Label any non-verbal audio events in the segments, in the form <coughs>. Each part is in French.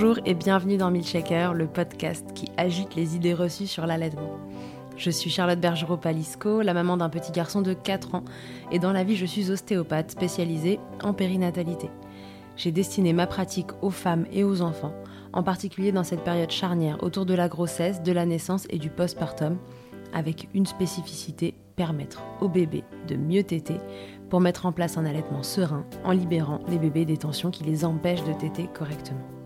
Bonjour et bienvenue dans Milkshaker, le podcast qui agite les idées reçues sur l'allaitement. Je suis Charlotte Bergerot-Palisco, la maman d'un petit garçon de 4 ans, et dans la vie je suis ostéopathe spécialisée en périnatalité. J'ai destiné ma pratique aux femmes et aux enfants, en particulier dans cette période charnière autour de la grossesse, de la naissance et du postpartum, avec une spécificité, permettre au bébé de mieux téter pour mettre en place un allaitement serein en libérant les bébés des tensions qui les empêchent de téter correctement.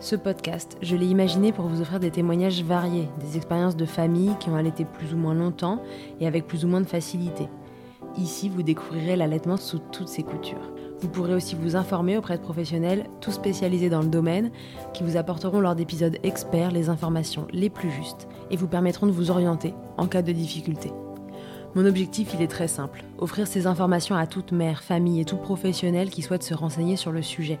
Ce podcast, je l'ai imaginé pour vous offrir des témoignages variés, des expériences de familles qui ont allaité plus ou moins longtemps et avec plus ou moins de facilité. Ici, vous découvrirez l'allaitement sous toutes ses coutures. Vous pourrez aussi vous informer auprès de professionnels, tous spécialisés dans le domaine, qui vous apporteront lors d'épisodes experts les informations les plus justes et vous permettront de vous orienter en cas de difficulté. Mon objectif, il est très simple, offrir ces informations à toute mère, famille et tout professionnel qui souhaite se renseigner sur le sujet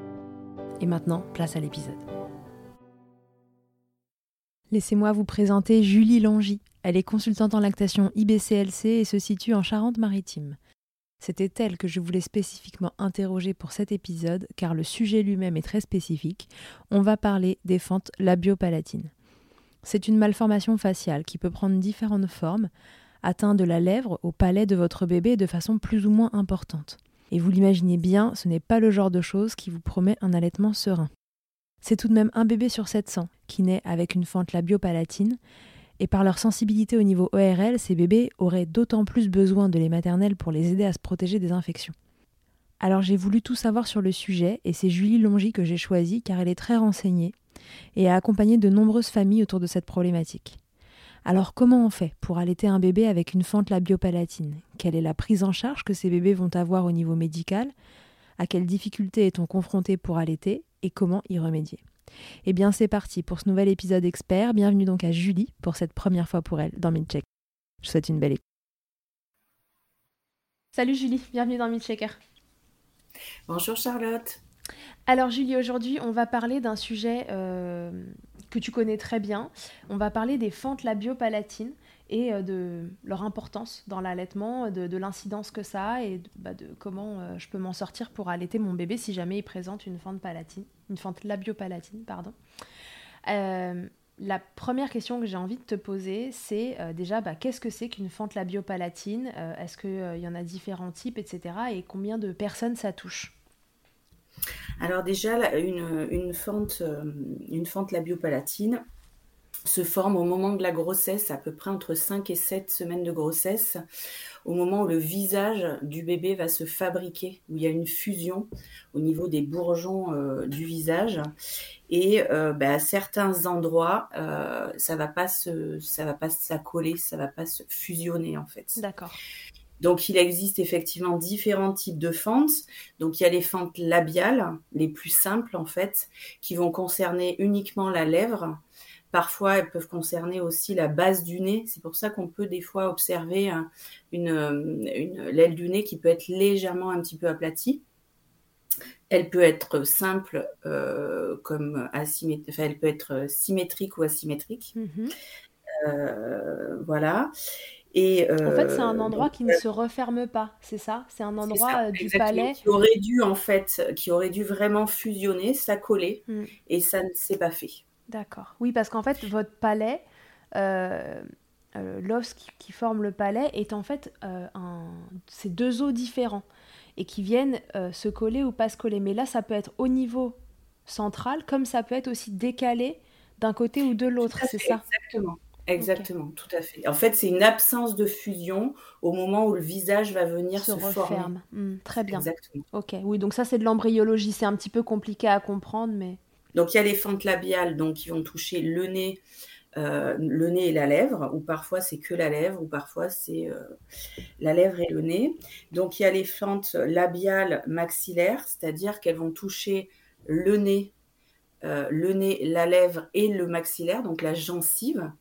Et maintenant, place à l'épisode. Laissez-moi vous présenter Julie Langy. Elle est consultante en lactation IBCLC et se situe en Charente-Maritime. C'était elle que je voulais spécifiquement interroger pour cet épisode car le sujet lui-même est très spécifique. On va parler des fentes labiopalatines. C'est une malformation faciale qui peut prendre différentes formes, atteint de la lèvre au palais de votre bébé de façon plus ou moins importante. Et vous l'imaginez bien, ce n'est pas le genre de chose qui vous promet un allaitement serein. C'est tout de même un bébé sur 700 qui naît avec une fente labiopalatine, et par leur sensibilité au niveau ORL, ces bébés auraient d'autant plus besoin de lait maternel pour les aider à se protéger des infections. Alors j'ai voulu tout savoir sur le sujet, et c'est Julie Longy que j'ai choisie car elle est très renseignée et a accompagné de nombreuses familles autour de cette problématique. Alors comment on fait pour allaiter un bébé avec une fente labiopalatine? Quelle est la prise en charge que ces bébés vont avoir au niveau médical? À quelles difficultés est-on confronté pour allaiter? Et comment y remédier? Eh bien c'est parti pour ce nouvel épisode expert. Bienvenue donc à Julie pour cette première fois pour elle dans Midcheck. Je souhaite une belle écoute. Salut Julie, bienvenue dans Midchecker. Bonjour Charlotte. Alors Julie, aujourd'hui on va parler d'un sujet euh, que tu connais très bien. On va parler des fentes labiopalatines et euh, de leur importance dans l'allaitement, de, l'incidence que ça a et de, bah, comment euh, je peux m'en sortir pour allaiter mon bébé si jamais il présente une fente palatine, une fente labiopalatine, pardon. Euh, la première question que j'ai envie de te poser, c'est déjà bah, qu'est-ce que c'est qu'une fente labiopalatine? Est-ce qu'il y en a différents types, etc. Et combien de personnes ça touche? Alors déjà, une, une fente, une fente labiopalatine, se forme au moment de la grossesse, à peu près entre 5 et 7 semaines de grossesse, au moment où le visage du bébé va se fabriquer, où il y a une fusion au niveau des bourgeons euh, du visage. Et euh, bah, à certains endroits, euh, ça va pas se, ça va pas s'accoler, ça va pas se fusionner en fait. D'accord. Donc il existe effectivement différents types de fentes. Donc il y a les fentes labiales, les plus simples en fait, qui vont concerner uniquement la lèvre Parfois, elles peuvent concerner aussi la base du nez. C'est pour ça qu'on peut des fois observer une, l'aile du nez qui peut être légèrement un petit peu aplatie. Elle peut être simple euh, comme asymétrique, enfin, elle peut être symétrique ou asymétrique. Euh, voilà. Et, en fait, c'est un euh, endroit qui ne se referme pas, c'est ça? C'est un endroit du palais? qui aurait dû en fait, qui aurait dû vraiment fusionner, s'accoler, mm. et ça ne s'est pas fait. D'accord. Oui, parce qu'en fait, votre palais, euh, euh, l'os qui, forme le palais, est en fait euh, un... c'est deux os différents et qui viennent se coller ou pas se coller. Mais là, ça peut être au niveau central, comme ça peut être aussi décalé d'un côté ou de l'autre, c'est ça? Exactement. Exactement, tout à fait. En fait, c'est une absence de fusion au moment où le visage va venir se, se. Hmm, très bien. Exactement. Ok, oui, donc ça c'est de l'embryologie, c'est un petit peu compliqué à comprendre, mais. Donc il y a les fentes labiales donc, qui vont toucher le nez, euh, le nez et la lèvre, ou parfois c'est que la lèvre, ou parfois c'est euh, la lèvre et le nez. Donc il y a les fentes labiales maxillaires, c'est-à-dire qu'elles vont toucher le nez, euh, le nez, la lèvre et le maxillaire, donc la gencive.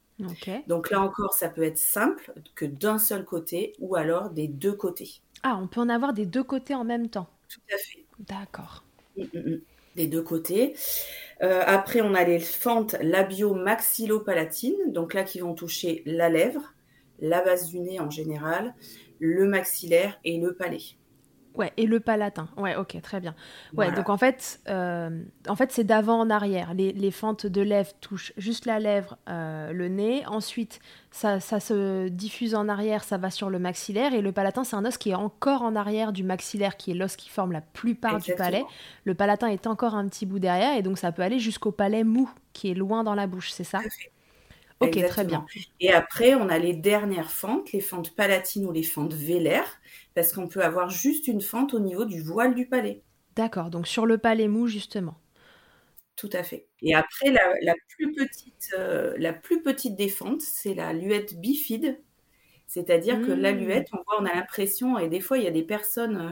Donc là encore, ça peut être simple que d'un seul côté ou alors des deux côtés. Ah, on peut en avoir des deux côtés en même temps. Tout à fait. D'accord. Mm, mm, mm des deux côtés. Euh, après, on a les fentes labio-maxillopalatines, donc là qui vont toucher la lèvre, la base du nez en général, le maxillaire et le palais. Ouais, et le palatin. Ouais, ok, très bien. Ouais, donc en fait, euh, en fait c'est d'avant en arrière. Les, fentes de lèvres touchent juste la lèvre, euh, le nez. Ensuite, ça, se diffuse en arrière, ça va sur le maxillaire. Et le palatin, c'est un os qui est encore en arrière du maxillaire, qui est l'os qui forme la plupart du palais. Le palatin est encore un petit bout derrière, et donc ça peut aller jusqu'au palais mou, qui est loin dans la bouche, c'est ça? Ok, très bien. Et après, on a les dernières fentes, les fentes palatines ou les fentes vélaires, parce qu'on peut avoir juste une fente au niveau du voile du palais. D'accord, donc sur le palais mou, justement. Tout à fait. Et après, la, plus, petite, euh, la plus petite des fentes, c'est la luette bifide. C'est-à-dire que la mmh. luette, on voit, on a l'impression, et des fois, il y a des personnes euh,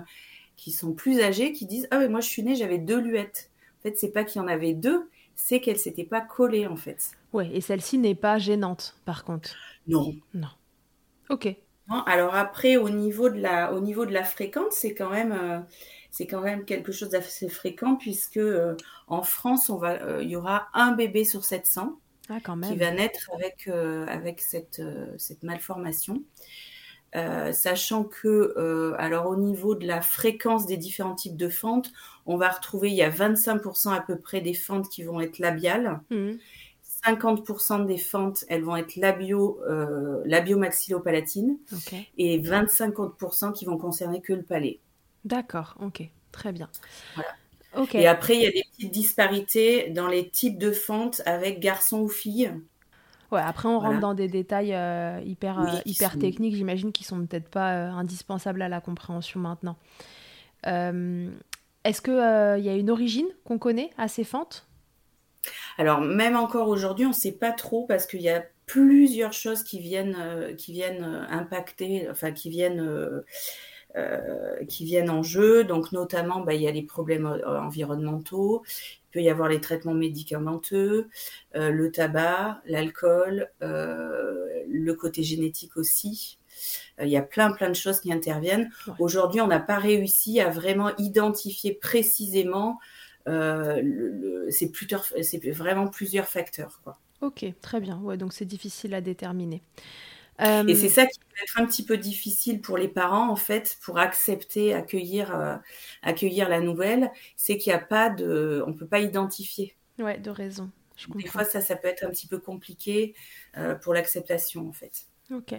qui sont plus âgées qui disent Ah, mais moi, je suis née, j'avais deux luettes. En fait, c'est pas qu'il y en avait deux, c'est qu'elle s'était pas collée en fait. Ouais, et celle-ci n'est pas gênante par contre. Non. Non. Ok. alors après, au niveau de la, au niveau de la fréquence, c'est quand même, euh, c'est quand même quelque chose d'assez fréquent puisque euh, en France, on va, euh, il y aura un bébé sur 700 ah, quand même. qui va naître avec, avec cette, cette malformation. Euh, sachant que, euh, alors au niveau de la fréquence des différents types de fentes, on va retrouver, il y a 25% à peu près des fentes qui vont être labiales. 50% mmh. des fentes, elles vont être labio, euh, labio-maxillopalatines. Et 25% qui vont concerner que le palais. D'accord, ok, très bien. Et après, il y a des petites disparités dans les types de fentes avec garçons ou filles. Ouais, après, on rentre dans des détails euh, hyper, euh, hyper techniques, j'imagine, qui sont peut-être pas euh, indispensables à la compréhension maintenant. Est-ce qu'il il y a une origine qu'on connaît à ces fentes Alors, même encore aujourd'hui, on ne sait pas trop parce qu'il y a plusieurs choses qui viennent, qui viennent impacter, enfin, qui viennent. Qui viennent en jeu. Donc notamment, bah, il y a les problèmes environnementaux, il peut y avoir les traitements médicamenteux, euh, le tabac, l'alcool, euh, le côté génétique aussi. Euh, il y a plein plein de choses qui interviennent. Aujourd'hui, on n'a pas réussi à vraiment identifier précisément. c'est vraiment plusieurs facteurs. Quoi. Ok, très bien. Ouais, donc c'est difficile à déterminer. Et c'est euh, ça qui peut être un petit peu difficile pour les parents, en fait, pour accepter, accueillir, euh, accueillir la nouvelle, c'est qu'il n'y a pas de, on peut pas identifier. Ouais, de raison. Des fois, ça, ça peut être un petit peu compliqué euh, pour l'acceptation, en fait. Ok.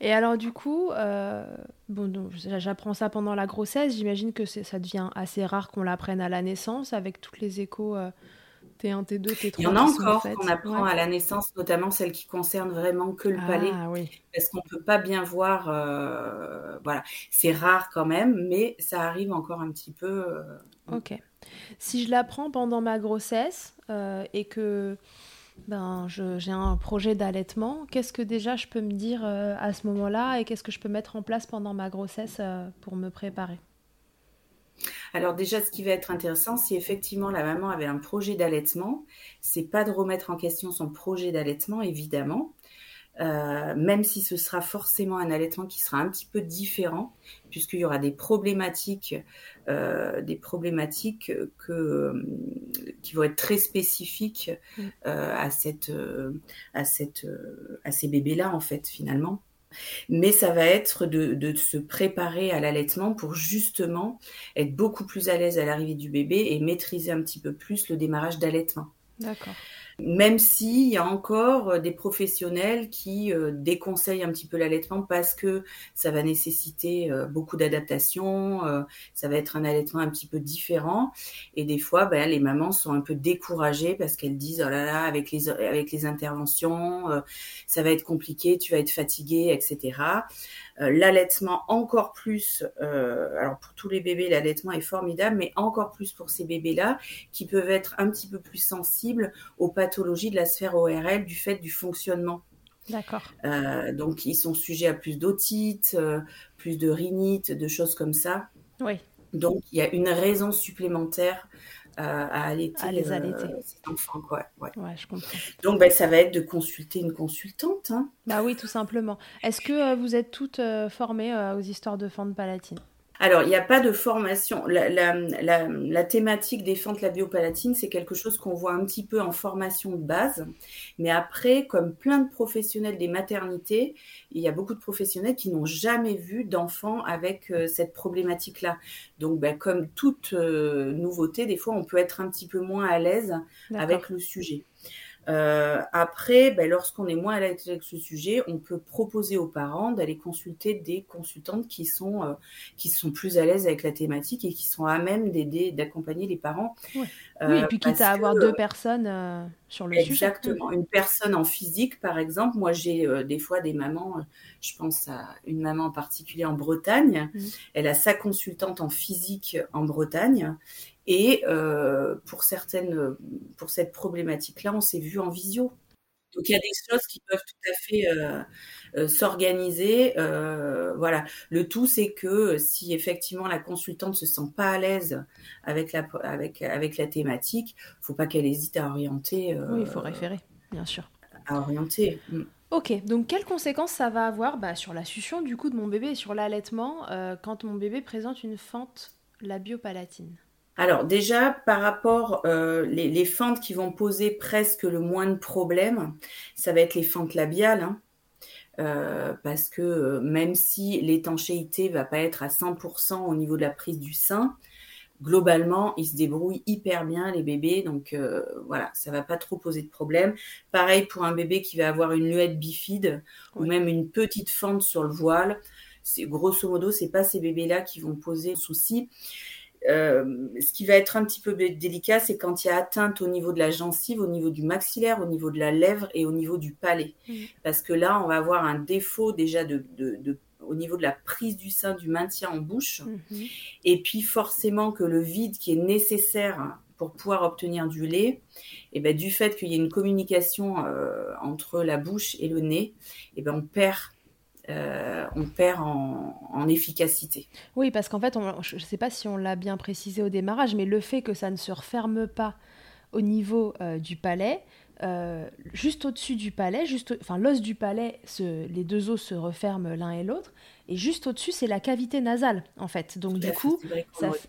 Et alors du coup, euh, bon, j'apprends ça pendant la grossesse. J'imagine que ça devient assez rare qu'on l'apprenne à la naissance avec toutes les échos euh, T1, T2, T3. Il y en a encore qu'on apprend à la naissance, notamment celles qui concernent vraiment que le ah, palais, parce qu'on peut pas bien voir. Euh, voilà, c'est rare quand même, mais ça arrive encore un petit peu. ok. Si je l'apprends pendant ma grossesse et que ben, j'ai un projet d'allaitement. Qu'est-ce que déjà je peux me dire euh, à ce moment-là et qu'est-ce que je peux mettre en place pendant ma grossesse euh, pour me préparer? Alors déjà, ce qui va être intéressant, si effectivement la maman avait un projet d'allaitement, c'est pas de remettre en question son projet d'allaitement, évidemment, euh, même si ce sera forcément un allaitement qui sera un petit peu différent, puisqu'il y aura des problématiques, euh, des problématiques que, euh, qui vont être très spécifiques mm. à, cette, à, cette, à ces bébés-là, en fait, finalement. Mais ça va être de, se préparer à l'allaitement pour justement être beaucoup plus à l'aise à l'arrivée du bébé et maîtriser un petit peu plus le démarrage d'allaitement. D'accord même s'il y a encore euh, des professionnels qui euh, déconseillent un petit peu l'allaitement parce que ça va nécessiter euh, beaucoup d'adaptation, ça va être un allaitement un petit peu différent. Et des fois, ben, les mamans sont un peu découragées parce qu'elles disent, oh là là, avec les, avec les interventions, ça va être compliqué, tu vas être fatiguée, etc. Euh, l'allaitement encore plus, euh, alors pour tous les bébés, l'allaitement est formidable, mais encore plus pour ces bébés-là qui peuvent être un petit peu plus sensibles aux pathologies de la sphère ORL du fait du fonctionnement D'accord. Euh, donc, ils sont sujets à plus d'otite, plus de rhinite, de choses comme ça. Oui. Donc, il y a une raison supplémentaire à allaiter, à les allaiter. enfants. Quoi. Ouais. je comprends. Donc, ben, ça va être de consulter une consultante. Hein. Bah oui, tout simplement. Est-ce que euh, vous êtes toutes euh, formées euh, aux histoires de fente palatine? Alors, il n'y a pas de formation. La, thématique des fentes labiopalatines, c'est quelque chose qu'on voit un petit peu en formation de base. Mais après, comme plein de professionnels des maternités, il y a beaucoup de professionnels qui n'ont jamais vu d'enfants avec euh, cette problématique-là. Donc, ben, comme toute euh, nouveauté, des fois, on peut être un petit peu moins à l'aise avec le sujet. Euh, après, ben, lorsqu'on est moins à l'aise avec ce sujet, on peut proposer aux parents d'aller consulter des consultantes qui sont euh, qui sont plus à l'aise avec la thématique et qui sont à même d'aider, d'accompagner les parents. oui, et puis quitte à avoir deux personnes sur le sujet. Exactement. Une personne en physique, par exemple. Moi, j'ai des fois des mamans. je pense à une maman en particulier en Bretagne. Mmh. Elle a sa consultante en physique en Bretagne et euh, pour certaines, pour cette problématique-là, on s'est vu en visio. Donc il y a des choses qui peuvent tout à fait euh, euh, s'organiser. voilà. Le tout, c'est que si effectivement la consultante se sent pas à l'aise avec la avec avec la thématique, faut pas qu'elle hésite à orienter. oui, il faut référer, bien sûr. À orienter. Mm. Ok, donc quelles conséquences ça va avoir bah, sur la succion du coup de mon bébé et sur l'allaitement quand mon bébé présente une fente labiopalatine alors déjà, par rapport euh, les, fentes qui vont poser presque le moins de problèmes, ça va être les fentes labiales, hein. euh, parce que euh, même si l'étanchéité va pas être à 100% au niveau de la prise du sein, globalement, ils se débrouillent hyper bien les bébés, donc voilà, ça va pas trop poser de problème. Pareil pour un bébé qui va avoir une luette bifide ou même une petite fente sur le voile. C'est grosso modo, c'est pas ces bébés-là qui vont poser souci. Euh, ce qui va être un petit peu délicat, c'est quand il y a atteinte au niveau de la gencive, au niveau du maxillaire, au niveau de la lèvre et au niveau du palais. Mmh. Parce que là, on va avoir un défaut déjà de, au niveau de la prise du sein, du maintien en bouche. Mmh. Et puis forcément que le vide qui est nécessaire pour pouvoir obtenir du lait, et ben, du fait qu'il y ait une communication euh, entre la bouche et le nez, et ben, on perd euh, on perd en, efficacité. Oui, parce qu'en fait, je ne sais pas si on l'a bien précisé au démarrage, mais le fait que ça ne se referme pas au niveau euh, du palais, euh, juste au-dessus du palais, juste, enfin l'os du palais, les deux os se referment l'un et l'autre, et juste au-dessus c'est la cavité nasale en fait. Donc du coup,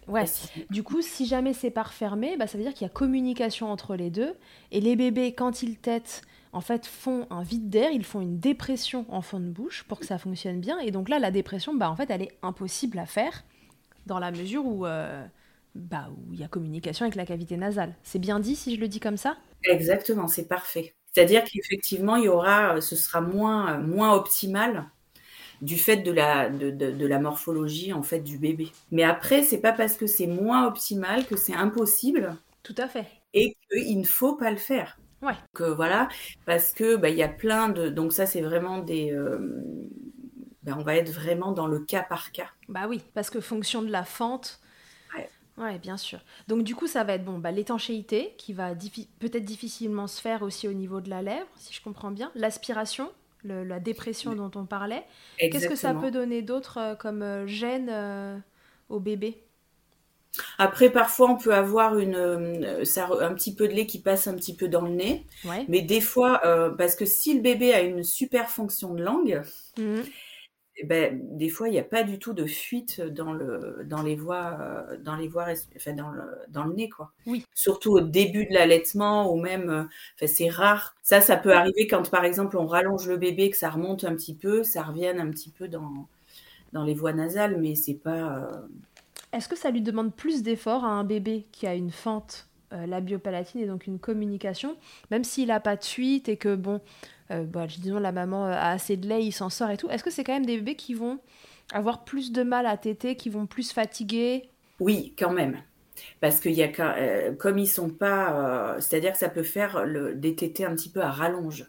ouais, du coup, si jamais c'est pas refermé, bah, ça veut dire qu'il y a communication entre les deux, et les bébés quand ils têtent en fait, font un vide d'air, ils font une dépression en fond de bouche pour que ça fonctionne bien. Et donc là, la dépression, bah, en fait, elle est impossible à faire dans la mesure où euh, bah, où il y a communication avec la cavité nasale. C'est bien dit si je le dis comme ça? Exactement, c'est parfait. C'est-à-dire qu'effectivement, il y aura, euh, ce sera moins, moins optimal du fait de la, de, de, la morphologie en fait du bébé. Mais après, c'est pas parce que c'est moins optimal que c'est impossible. Tout à fait. Et qu'il ne faut pas le faire. Ouais. Que voilà, parce que bah, il y a plein de. Donc ça, c'est vraiment des. Euh, ben, on va être vraiment dans le cas par cas. Bah oui, parce que fonction de la fente. Ouais. bien sûr. Donc du coup, ça va être bon, bah, l'étanchéité qui va peut-être difficilement se faire aussi au niveau de la lèvre, si je comprends bien. L'aspiration, la dépression dont on parlait. Qu'est-ce que ça peut donner d'autre euh, comme euh, gêne euh, au bébé? Après, parfois, on peut avoir une, un petit peu de lait qui passe un petit peu dans le nez. Mais des fois, parce que si le bébé a une super fonction de langue, mmh. Eh ben, des fois, il n'y a pas du tout de fuite dans, le, dans les voies, euh, dans les voies, enfin, dans le, dans le nez, quoi. Oui. Surtout au début de l'allaitement ou même, euh, enfin, c'est rare. Ça, ça peut arriver quand, par exemple, on rallonge le bébé, que ça remonte un petit peu, ça revienne un petit peu dans, dans les voies nasales, mais c'est pas. Euh, Est-ce que ça lui demande plus d'efforts à un bébé qui a une fente labiopalatine et donc une communication, même s'il n'a pas de fuite et que bon, euh, bah, disons la maman a assez de lait, il s'en sort et tout. Est-ce que c'est quand même des bébés qui vont avoir plus de mal à téter, qui vont plus fatiguer? Oui, quand même. Parce que y a, euh, comme ils sont pas, euh, c'est-à-dire que ça peut faire le, des tétés un petit peu à rallonge.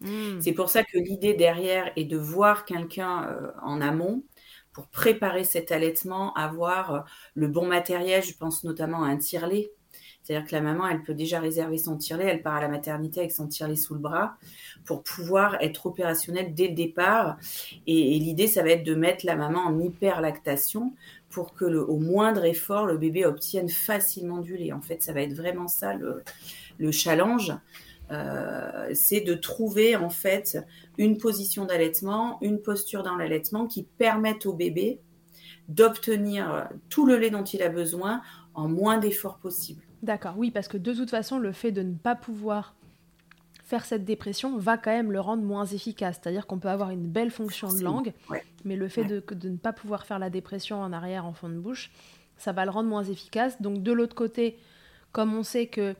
Hmm. C'est pour ça que l'idée derrière est de voir quelqu'un en amont pour préparer cet allaitement, avoir le bon matériel. Je pense notamment à un tire-lait c'est-à-dire que la maman, elle peut déjà réserver son tirelet, elle part à la maternité avec son tirelet sous le bras pour pouvoir être opérationnelle dès le départ. Et, l'idée, ça va être de mettre la maman en hyperlactation pour que le, au moindre effort, le bébé obtienne facilement du lait. En fait, ça va être vraiment ça le, challenge. Euh, c'est de trouver en fait une position d'allaitement, une posture dans l'allaitement qui permette au bébé d'obtenir tout le lait dont il a besoin en moins d'efforts possible. D'accord, oui, parce que de toute façon, le fait de ne pas pouvoir faire cette dépression va quand même le rendre moins efficace. C'est-à-dire qu'on peut avoir une belle fonction de langue, mais le fait de, ne pas pouvoir faire la dépression en arrière, en fond de bouche, ça va le rendre moins efficace. Donc de l'autre côté, comme on sait que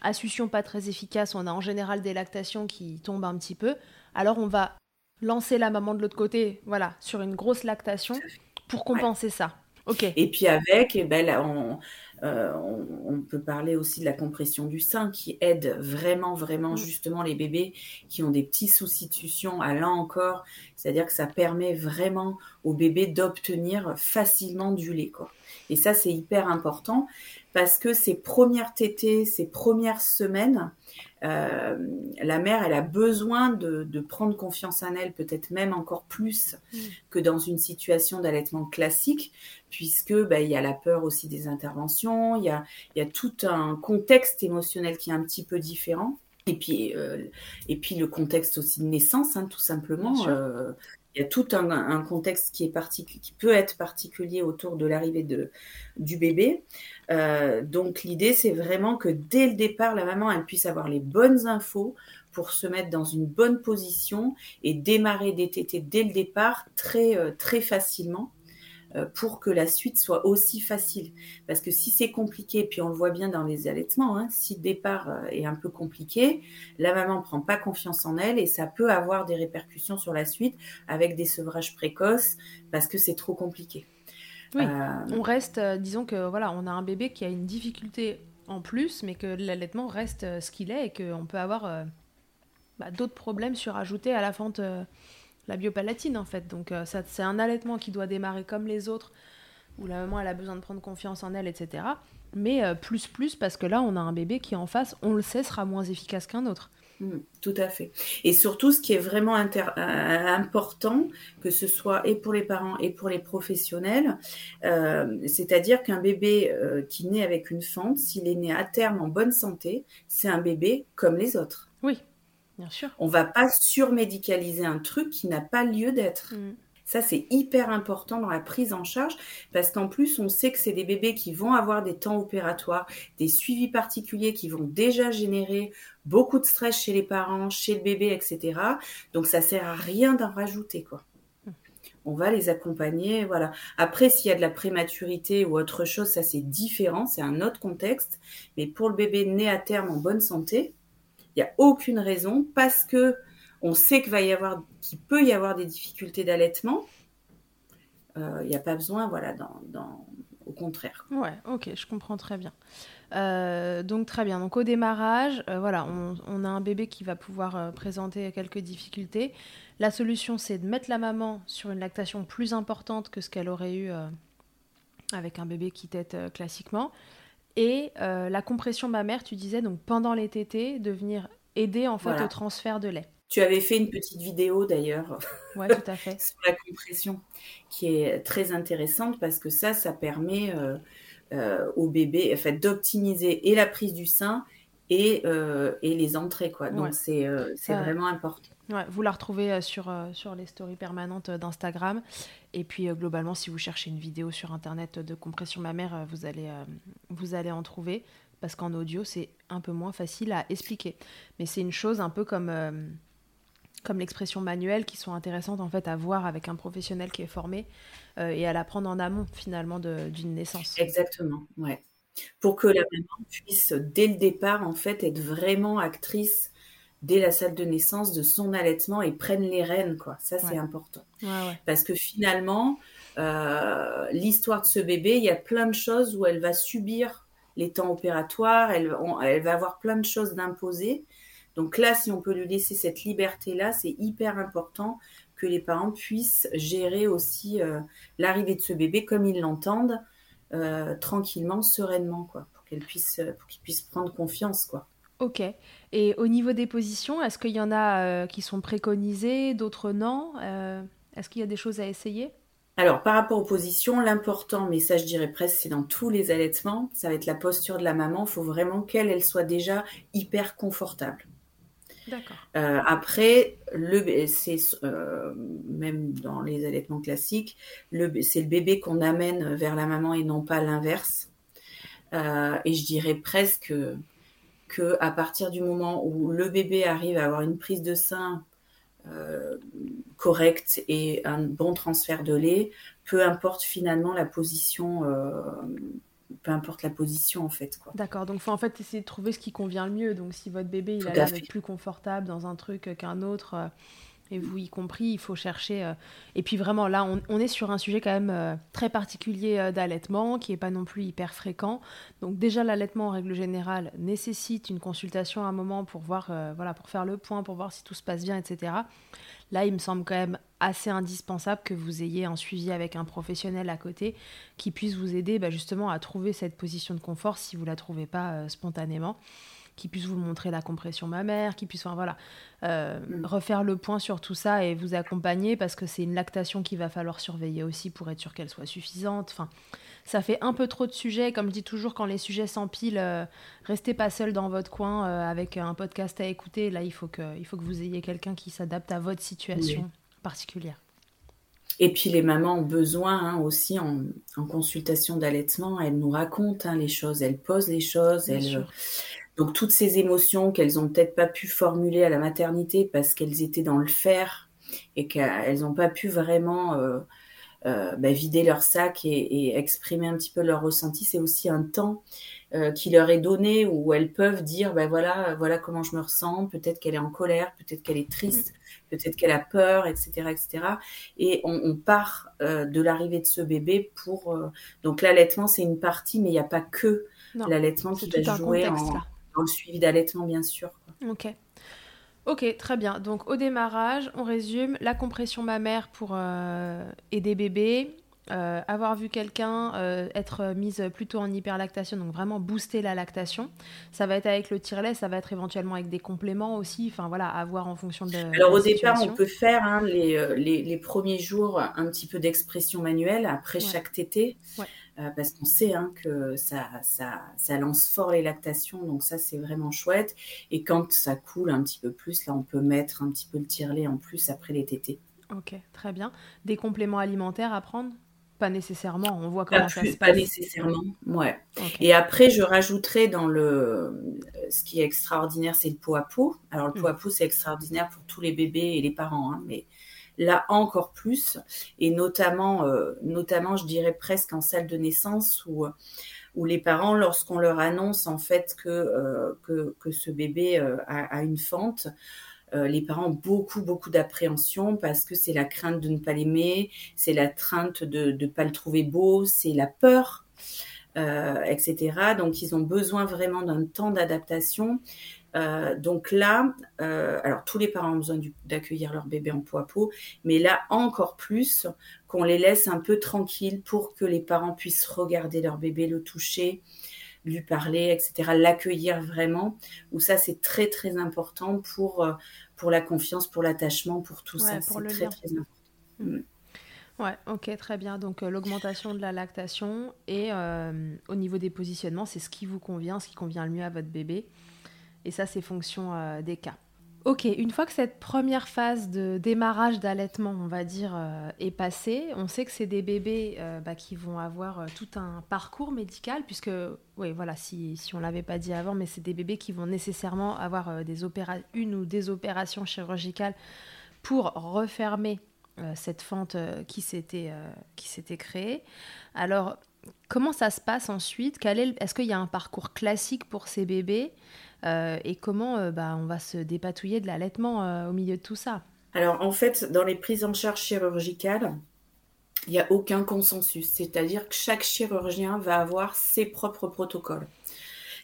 assution pas très efficace, on a en général des lactations qui tombent un petit peu, alors on va lancer la maman de l'autre côté, voilà, sur une grosse lactation pour compenser ça. Ok. Et puis avec, eh ben, on, euh, on, peut parler aussi de la compression du sein qui aide vraiment, vraiment mm. justement les bébés qui ont des petits succion à là encore. C'est-à-dire que ça permet vraiment au bébé d'obtenir facilement du lait. Quoi. Et ça, c'est hyper important parce que ces premières tétées, ces premières semaines, euh, la mère, elle a besoin de, prendre confiance en elle, peut-être même encore plus mm. que dans une situation d'allaitement classique, puisque bah, il y a la peur aussi des interventions, il y a, y a tout un contexte émotionnel qui est un petit peu différent. Et puis, euh, et puis le contexte aussi de naissance, hein, tout simplement. Euh, il y a tout un, contexte qui, est qui peut être particulier autour de l'arrivée de, du bébé. Euh, donc l'idée, c'est vraiment que dès le départ, la maman, elle puisse avoir les bonnes infos pour se mettre dans une bonne position et démarrer des tétés dès le départ très, très facilement pour que la suite soit aussi facile. Parce que si c'est compliqué, puis on le voit bien dans les allaitements, hein, si le départ euh, est un peu compliqué, la maman prend pas confiance en elle et ça peut avoir des répercussions sur la suite avec des sevrages précoces parce que c'est trop compliqué. Oui, euh, on reste, disons que voilà, on a un bébé qui a une difficulté en plus, mais que l'allaitement reste ce qu'il est et qu'on peut avoir bah, d'autres problèmes surajoutés à la fente la biopalatine en fait. Donc euh, ça, c'est un allaitement qui doit démarrer comme les autres, où la maman elle a besoin de prendre confiance en elle, etc. Mais euh, plus plus parce que là on a un bébé qui en face, on le sait, sera moins efficace qu'un autre. Mmh, tout à fait. Et surtout, ce qui est vraiment euh, important, que ce soit et pour les parents et pour les professionnels, c'est-à-dire qu'un bébé qui naît avec une fente, s'il est né à terme en bonne santé, c'est un bébé comme les autres. Oui. Bien sûr. On va pas surmédicaliser un truc qui n'a pas lieu d'être. Mm. Ça, c'est hyper important dans la prise en charge parce qu'en plus, on sait que c'est des bébés qui vont avoir des temps opératoires, des suivis particuliers qui vont déjà générer beaucoup de stress chez les parents, chez le bébé, etc. Donc, ça sert à rien d'en rajouter, quoi. Mm. On va les accompagner, voilà. Après, s'il y a de la prématurité ou autre chose, ça c'est différent, c'est un autre contexte. Mais pour le bébé né à terme en bonne santé, il n'y a aucune raison parce que on sait qu'il peut y avoir des difficultés d'allaitement, il n'y a pas besoin, voilà, au contraire. Ouais, ok, je comprends très bien. Euh, donc très bien. Donc au démarrage, euh, voilà, on, a un bébé qui va pouvoir euh, présenter quelques difficultés. La solution, c'est de mettre la maman sur une lactation plus importante que ce qu'elle aurait eu avec un bébé qui tète classiquement. Et la compression mammaire, tu disais donc pendant les tétés, de venir aider en fait au transfert de lait. Tu avais fait une petite vidéo d'ailleurs ouais, <laughs> tout à fait. sur la compression qui est très intéressante parce que ça, ça permet euh, au bébé, en fait, d'optimiser et la prise du sein et, euh, et les entrées, quoi. Donc c'est euh, c'est vraiment important. Vous la retrouvez sur, sur les stories permanentes d'Instagram. Et puis, globalement, si vous cherchez une vidéo sur Internet de compression mammaire, vous, allez, vous allez en trouver. Parce qu'en audio, c'est un peu moins facile à expliquer. Mais c'est une chose un peu comme comme l'expression manuelle qui sont intéressantes en fait à voir avec un professionnel qui est formé euh, et à l'apprendre en amont finalement d'une naissance. Exactement, ouais. Pour que la maman puisse dès le départ en fait être vraiment actrice dès la salle de naissance de son allaitement et prenne les rênes quoi. Ça c'est important. Parce que finalement euh, l'histoire de ce bébé, il y a plein de choses où elle va subir les temps opératoires, elle, elle va avoir plein de choses d'imposer donc là, si on peut lui laisser cette liberté-là, c'est hyper important que les parents puissent gérer aussi euh, l'arrivée de ce bébé comme ils l'entendent, euh, tranquillement, sereinement, quoi, pour qu'elle puisse, pour qu'il puisse prendre confiance, quoi. Ok. Et au niveau des positions, est-ce qu'il y en a qui sont préconisées, d'autres non? Est-ce qu'il y a des choses à essayer? Alors, par rapport aux positions, l'important, mais ça je dirais presque, c'est dans tous les allaitements, ça va être la posture de la maman. Il faut vraiment qu'elle elle soit déjà hyper confortable. Euh, après, le, c'est euh, même dans les allaitements classiques, le, c'est le bébé qu'on amène vers la maman et non pas l'inverse. Euh, et je dirais presque que à partir du moment où le bébé arrive à avoir une prise de sein correcte et un bon transfert de lait, peu importe finalement la position peu importe la position en fait. D'accord, donc faut en fait essayer de trouver ce qui convient le mieux. Donc si votre bébé il a l'air plus confortable dans un truc qu'un autre, euh, et vous y compris, il faut chercher. Euh, et puis vraiment là, on, est sur un sujet quand même euh, très particulier d'allaitement, qui n'est pas non plus hyper fréquent. Donc déjà l'allaitement en règle générale nécessite une consultation à un moment pour voir, voilà, pour faire le point, pour voir si tout se passe bien, etc. Là, il me semble quand même assez indispensable que vous ayez un suivi avec un professionnel à côté qui puisse vous aider bah, justement à trouver cette position de confort si vous la trouvez pas euh, spontanément qui puisse vous montrer la compression mammaire, qui puisse voilà, euh, mm. refaire le point sur tout ça et vous accompagner parce que c'est une lactation qu'il va falloir surveiller aussi pour être sûr qu'elle soit suffisante. Enfin, ça fait un peu trop de sujets. Comme je dis toujours, quand les sujets s'empilent, euh, restez pas seul dans votre coin euh, avec un podcast à écouter. Là, il faut que, il faut que vous ayez quelqu'un qui s'adapte à votre situation particulière. Et puis les mamans ont besoin hein, aussi en, consultation d'allaitement, elles nous racontent hein, les choses, elles posent les choses, elles, donc toutes ces émotions qu'elles ont peut-être pas pu formuler à la maternité parce qu'elles étaient dans le faire et qu'elles n'ont pas pu vraiment euh, euh, bah, vider leur sac et, exprimer un petit peu leur ressenti, c'est aussi un temps euh, qui leur est donné où elles peuvent dire ben voilà voilà comment je me ressens. Peut-être qu'elle est en colère, peut-être qu'elle est triste, peut-être qu'elle a peur, etc., etc. Et on, part de l'arrivée de ce bébé pour donc l'allaitement c'est une partie, mais il n'y a pas que l'allaitement qui va jouer en le suivi d'allaitement, bien sûr. Ok. Ok, très bien. Donc au démarrage, on résume la compression mammaire pour euh, aider bébé, euh, avoir vu quelqu'un euh, être mise plutôt en hyperlactation, donc vraiment booster la lactation. Ça va être avec le tire-lait, ça va être éventuellement avec des compléments aussi, enfin voilà, à voir en fonction de. Alors au départ, on peut faire hein, les, les, premiers jours un petit peu d'expression manuelle après chaque tété. Ouais. Euh, parce qu'on sait hein, que ça, ça, ça, lance fort les lactations, donc ça c'est vraiment chouette. Et quand ça coule un petit peu plus, là on peut mettre un petit peu le tire-lait en plus après les tétés. Ok, très bien. Des compléments alimentaires à prendre? Pas nécessairement, on voit comment ça se passe. Pas nécessairement, ouais. Et après je rajouterai dans le... Ce qui est extraordinaire, c'est le pot à pot. Alors le pot à pot c'est extraordinaire pour tous les bébés et les parents, hein, mais là encore plus, et notamment, euh, notamment, je dirais presque en salle de naissance où où les parents, lorsqu'on leur annonce en fait que euh, que, que, ce bébé euh, a, a, une fente, les parents ont beaucoup, beaucoup d'appréhension parce que c'est la crainte de ne pas l'aimer, c'est la crainte de ne pas le trouver beau, c'est la peur, etc. Donc, ils ont besoin vraiment d'un temps d'adaptation. Donc là, alors tous les parents ont besoin d'accueillir leur bébé en poids peau, mais là encore plus qu'on les laisse un peu tranquilles pour que les parents puissent regarder leur bébé, le toucher, lui parler, etc., l'accueillir vraiment, où ça c'est très très important pour, euh, pour la confiance, pour l'attachement, pour tout ça. C'est très très important. Mm. Mm. Ouais, ok, très bien. Donc euh, l'augmentation de la lactation et euh, au niveau des positionnements, c'est ce qui vous convient, ce qui convient le mieux à votre bébé. Et ça, c'est fonction des cas. Ok, une fois que cette première phase de démarrage d'allaitement, on va dire, euh, est passée, on sait que c'est des bébés euh, bah, qui vont avoir euh, tout un parcours médical, puisque, oui, voilà, si, on ne l'avait pas dit avant, mais c'est des bébés qui vont nécessairement avoir une ou des opérations chirurgicales pour refermer cette fente qui s'était créée. Alors, comment ça se passe ensuite? Est-ce qu'il y a un parcours classique pour ces bébés? euh, et comment euh, bah, on va se dépatouiller de l'allaitement euh, au milieu de tout ça Alors en fait, dans les prises en charge chirurgicales, il n'y a aucun consensus, c'est-à-dire que chaque chirurgien va avoir ses propres protocoles.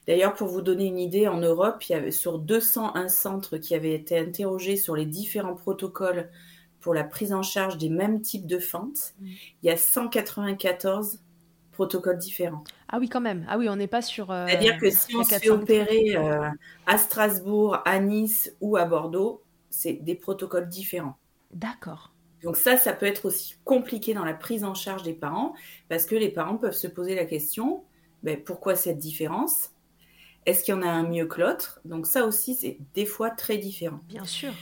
D'ailleurs, pour vous donner une idée, en Europe, il y avait sur 201 centres qui avaient été interrogés sur les différents protocoles pour la prise en charge des mêmes types de fentes, mmh. il y a 194 protocoles différents. Ah oui, quand même. Ah oui, on n'est pas sur. Euh, C'est-à-dire que si on se fait opérer euh, à Strasbourg, à Nice ou à Bordeaux, c'est des protocoles différents. D'accord. Donc ça, ça peut être aussi compliqué dans la prise en charge des parents parce que les parents peuvent se poser la question ben, pourquoi cette différence? Est-ce qu'il y en a un mieux que l'autre? Donc ça aussi, c'est des fois très différent. Bien sûr.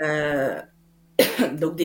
Euh, <coughs> donc des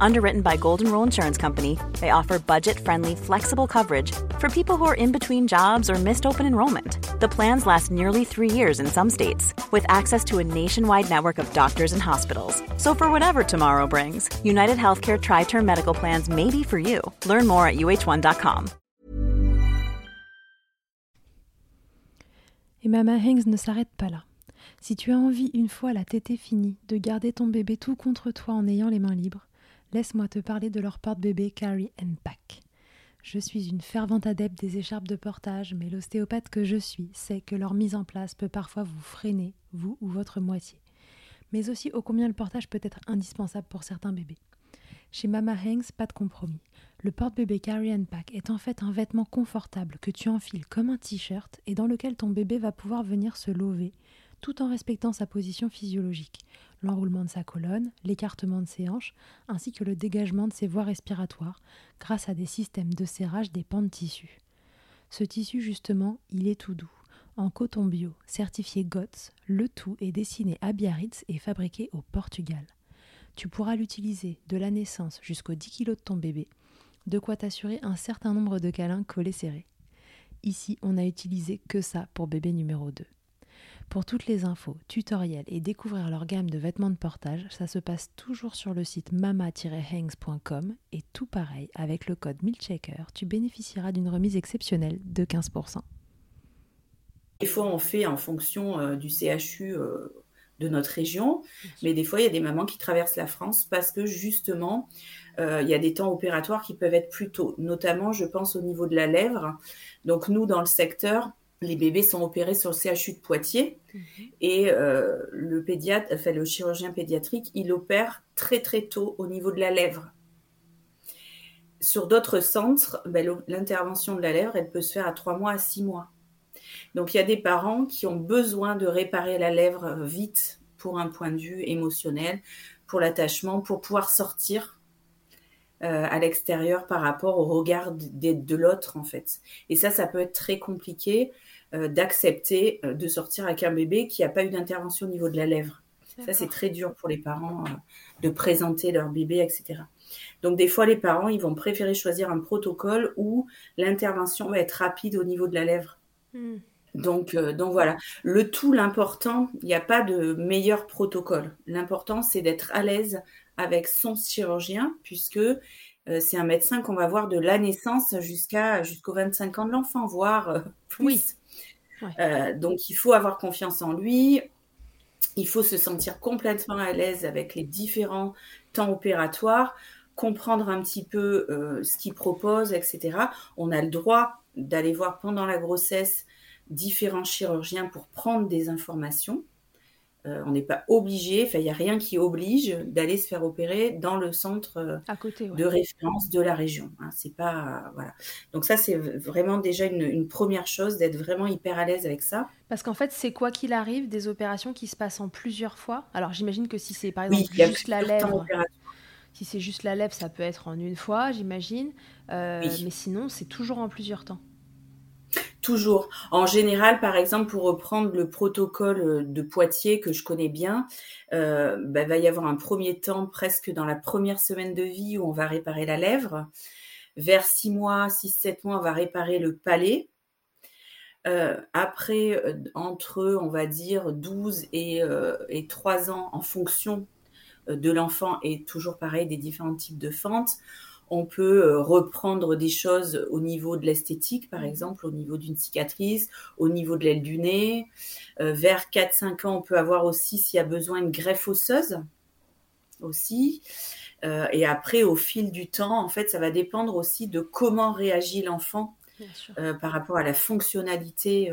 Underwritten by Golden Rule Insurance Company, they offer budget friendly, flexible coverage for people who are in between jobs or missed open enrollment. The plans last nearly three years in some states, with access to a nationwide network of doctors and hospitals. So, for whatever tomorrow brings, United Healthcare Tri Term Medical Plans may be for you. Learn more at uh1.com. Et Mama Hanks ne s'arrête pas là. Si tu as envie, une fois la tétée finie, de garder ton bébé tout contre toi en ayant les mains libres, laisse-moi te parler de leur porte-bébé Carry Pack. Je suis une fervente adepte des écharpes de portage, mais l'ostéopathe que je suis sait que leur mise en place peut parfois vous freiner, vous ou votre moitié. Mais aussi ô combien le portage peut être indispensable pour certains bébés. Chez Mama Hanks, pas de compromis. Le porte-bébé Carry Pack est en fait un vêtement confortable que tu enfiles comme un t-shirt et dans lequel ton bébé va pouvoir venir se lever tout en respectant sa position physiologique, l'enroulement de sa colonne, l'écartement de ses hanches, ainsi que le dégagement de ses voies respiratoires grâce à des systèmes de serrage des pans de tissu. Ce tissu, justement, il est tout doux. En coton bio, certifié GOTS, le tout est dessiné à Biarritz et fabriqué au Portugal. Tu pourras l'utiliser de la naissance jusqu'aux 10 kg de ton bébé de quoi t'assurer un certain nombre de câlins collés serrés. Ici, on n'a utilisé que ça pour bébé numéro 2. Pour toutes les infos, tutoriels et découvrir leur gamme de vêtements de portage, ça se passe toujours sur le site mama-hangs.com et tout pareil, avec le code MILCHECKER, tu bénéficieras d'une remise exceptionnelle de 15%. Des fois, on fait en fonction euh, du CHU euh, de notre région, mais des fois, il y a des mamans qui traversent la France parce que justement, euh, il y a des temps opératoires qui peuvent être plus tôt, notamment, je pense, au niveau de la lèvre. Donc, nous, dans le secteur, les bébés sont opérés sur le CHU de Poitiers mhm. et euh, le pédiatre, enfin, le chirurgien pédiatrique, il opère très très tôt au niveau de la lèvre. Sur d'autres centres, ben, l'intervention de la lèvre, elle peut se faire à trois mois à six mois. Donc il y a des parents qui ont besoin de réparer la lèvre vite pour un point de vue émotionnel, pour l'attachement, pour pouvoir sortir euh, à l'extérieur par rapport au regard de, l'autre en fait. Et ça, ça peut être très compliqué d'accepter euh, de sortir avec un bébé qui n'a pas eu d'intervention au niveau de la lèvre. Ça, c'est très dur pour les parents de présenter leur bébé, etc. Donc des fois, les parents, ils vont préférer choisir un protocole où l'intervention va être rapide au niveau de la lèvre. Hmm. Donc, donc voilà, le tout, l'important, il n'y a pas de meilleur protocole. L'important, c'est d'être à l'aise avec son chirurgien, puisque c'est un médecin qu'on va voir de la naissance jusqu'à jusqu'aux 25 ans de l'enfant, voire plus. donc il faut avoir confiance en lui. Il faut se sentir complètement à l'aise avec les différents temps opératoires, comprendre un petit peu ce qu'il propose, etc. On a le droit d'aller voir pendant la grossesse différents chirurgiens pour prendre des informations. Euh, on n'est pas obligé, enfin il n'y a rien qui oblige d'aller se faire opérer dans le centre euh, à côté, de référence de la région. Hein. c'est pas voilà. Donc ça c'est vraiment déjà une, première chose d'être vraiment hyper à l'aise avec ça. Parce qu'en fait c'est quoi qu'il arrive des opérations qui se passent en plusieurs fois? Alors j'imagine que si c'est par exemple juste la lèvre, si c'est juste la lèvre ça peut être en une fois j'imagine, euh, mais sinon c'est toujours en plusieurs temps. Toujours. En général, par exemple, pour reprendre le protocole euh, de Poitiers que je connais bien, euh, bah, va y avoir un premier temps presque dans la première semaine de vie où on va réparer la lèvre. Vers six mois, six, sept mois, on va réparer le palais. Euh, après, euh, entre, on va dire, 12 et, et 3 ans, en fonction de l'enfant et toujours pareil des différents types de fentes, on peut euh, reprendre des choses au niveau de l'esthétique, par mhm. exemple, au niveau d'une cicatrice, au niveau de l'aile du nez. Euh, vers 4-5 ans, on peut avoir aussi, s'il y a besoin, une greffe osseuse aussi. Euh, et après, au fil du temps, en fait, ça va dépendre aussi de comment réagit l'enfant par rapport à la fonctionnalité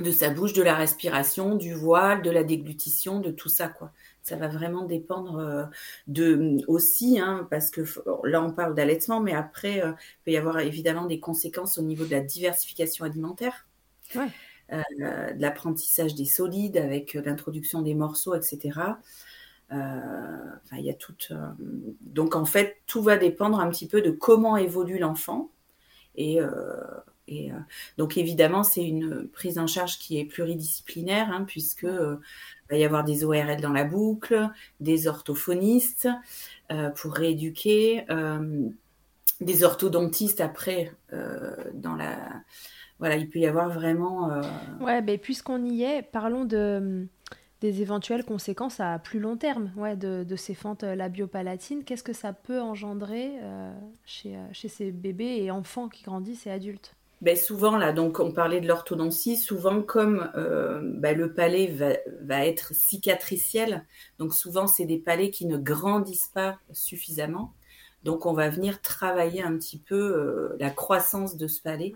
de sa bouche, de la respiration, du voile, de la déglutition, de tout ça, quoi. Ça va vraiment dépendre euh, de aussi, hein, parce que là on parle d'allaitement, mais après euh, il peut y avoir évidemment des conséquences au niveau de la diversification alimentaire, euh, de l'apprentissage des solides avec l'introduction des morceaux, etc. Enfin, il y a tout. donc en fait, tout va dépendre un petit peu de comment évolue l'enfant et et donc évidemment, c'est une prise en charge qui est pluridisciplinaire, hein, puisque va y avoir des ORL dans la boucle, des orthophonistes euh, pour rééduquer, euh, des orthodontistes après euh, dans la. Voilà, il peut y avoir vraiment. Ouais, mais puisqu'on y est, parlons de des éventuelles conséquences à plus long terme ouais, de, de ces fentes labiopalatines. Qu'est-ce que ça peut engendrer chez, chez ces bébés et enfants qui grandissent et adultes? Ben souvent là, donc on parlait de l'orthodontie, souvent comme euh, ben, le palais va, va, être cicatriciel, donc souvent c'est des palais qui ne grandissent pas suffisamment, donc on va venir travailler un petit peu euh, la croissance de ce palais.